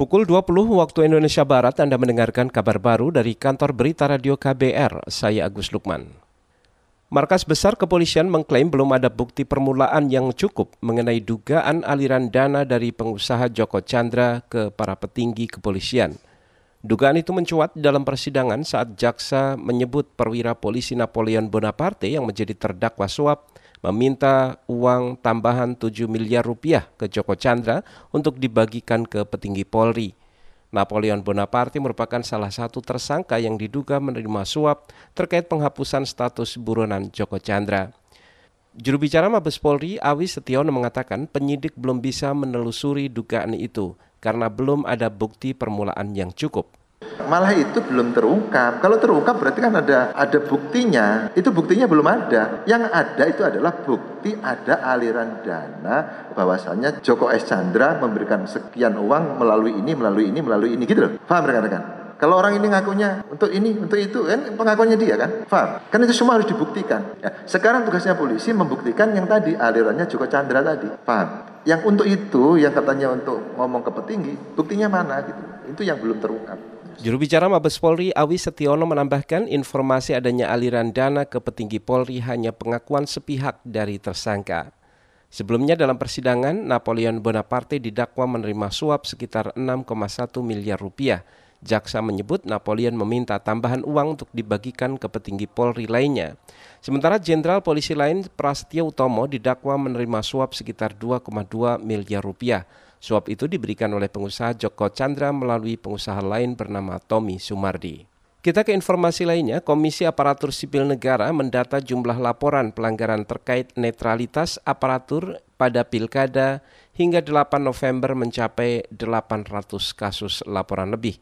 Pukul 20 waktu Indonesia Barat Anda mendengarkan kabar baru dari kantor berita radio KBR, saya Agus Lukman. Markas Besar Kepolisian mengklaim belum ada bukti permulaan yang cukup mengenai dugaan aliran dana dari pengusaha Joko Chandra ke para petinggi kepolisian. Dugaan itu mencuat dalam persidangan saat jaksa menyebut perwira polisi Napoleon Bonaparte yang menjadi terdakwa suap meminta uang tambahan 7 miliar rupiah ke Joko Chandra untuk dibagikan ke petinggi Polri. Napoleon Bonaparte merupakan salah satu tersangka yang diduga menerima suap terkait penghapusan status buronan Joko Chandra. Juru bicara Mabes Polri, Awi Setiono mengatakan penyidik belum bisa menelusuri dugaan itu karena belum ada bukti permulaan yang cukup. Malah itu belum terungkap. Kalau terungkap berarti kan ada ada buktinya. Itu buktinya belum ada. Yang ada itu adalah bukti ada aliran dana bahwasannya Joko S Chandra memberikan sekian uang melalui ini, melalui ini, melalui ini gitu loh. Paham rekan-rekan? Kalau orang ini ngakunya untuk ini, untuk itu, kan pengakuannya dia kan, paham? Kan itu semua harus dibuktikan. Ya, sekarang tugasnya polisi membuktikan yang tadi alirannya Joko Chandra tadi, paham? Yang untuk itu, yang katanya untuk ngomong ke petinggi, buktinya mana gitu? Itu yang belum terungkap. Juru bicara Mabes Polri Awi Setiono menambahkan informasi adanya aliran dana ke petinggi Polri hanya pengakuan sepihak dari tersangka. Sebelumnya dalam persidangan, Napoleon Bonaparte didakwa menerima suap sekitar 6,1 miliar rupiah. Jaksa menyebut Napoleon meminta tambahan uang untuk dibagikan ke petinggi Polri lainnya. Sementara Jenderal Polisi lain Prasetyo Utomo didakwa menerima suap sekitar 2,2 miliar rupiah. Suap itu diberikan oleh pengusaha Joko Chandra melalui pengusaha lain bernama Tommy Sumardi. Kita ke informasi lainnya, Komisi Aparatur Sipil Negara mendata jumlah laporan pelanggaran terkait netralitas aparatur pada pilkada hingga 8 November mencapai 800 kasus laporan lebih.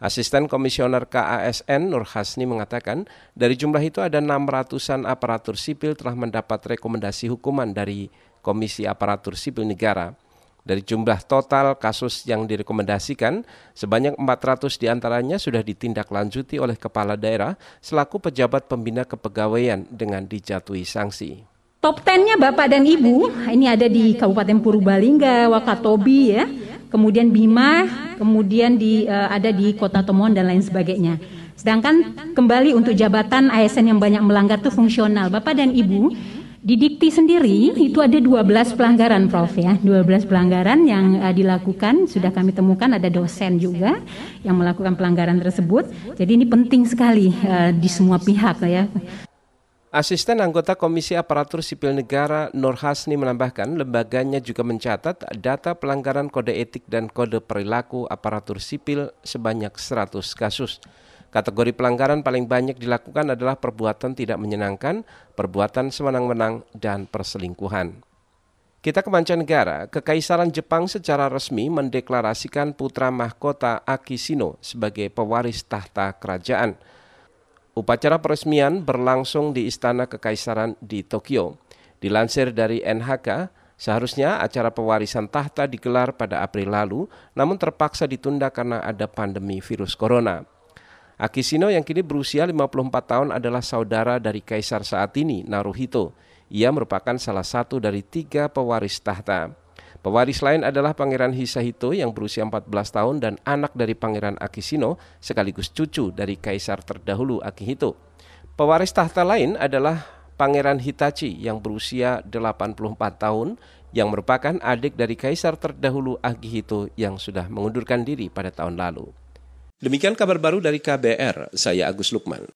Asisten Komisioner KASN Nur Hasni mengatakan dari jumlah itu ada 600-an aparatur sipil telah mendapat rekomendasi hukuman dari Komisi Aparatur Sipil Negara. Dari jumlah total kasus yang direkomendasikan, sebanyak 400 di antaranya sudah ditindaklanjuti oleh kepala daerah selaku pejabat pembina kepegawaian dengan dijatuhi sanksi. Top 10-nya Bapak dan Ibu, ini ada di Kabupaten Purbalingga, Wakatobi ya, kemudian Bima, kemudian di, uh, ada di Kota Tomohon dan lain sebagainya. Sedangkan kembali untuk jabatan ASN yang banyak melanggar itu fungsional. Bapak dan Ibu, di dikti sendiri itu ada 12 pelanggaran Prof ya, 12 pelanggaran yang uh, dilakukan sudah kami temukan ada dosen juga yang melakukan pelanggaran tersebut. Jadi ini penting sekali uh, di semua pihak ya. Asisten anggota Komisi Aparatur Sipil Negara Nur Hasni menambahkan lembaganya juga mencatat data pelanggaran kode etik dan kode perilaku aparatur sipil sebanyak 100 kasus. Kategori pelanggaran paling banyak dilakukan adalah perbuatan tidak menyenangkan, perbuatan semenang-menang, dan perselingkuhan. Kita ke mancanegara, Kekaisaran Jepang secara resmi mendeklarasikan putra mahkota Akishino sebagai pewaris tahta kerajaan. Upacara peresmian berlangsung di Istana Kekaisaran di Tokyo. Dilansir dari NHK, seharusnya acara pewarisan tahta digelar pada April lalu, namun terpaksa ditunda karena ada pandemi virus corona. Akishino yang kini berusia 54 tahun adalah saudara dari kaisar saat ini, Naruhito. Ia merupakan salah satu dari tiga pewaris tahta. Pewaris lain adalah Pangeran Hisahito yang berusia 14 tahun dan anak dari Pangeran Akishino sekaligus cucu dari kaisar terdahulu Akihito. Pewaris tahta lain adalah Pangeran Hitachi yang berusia 84 tahun yang merupakan adik dari kaisar terdahulu Akihito yang sudah mengundurkan diri pada tahun lalu. Demikian kabar baru dari KBR, saya Agus Lukman.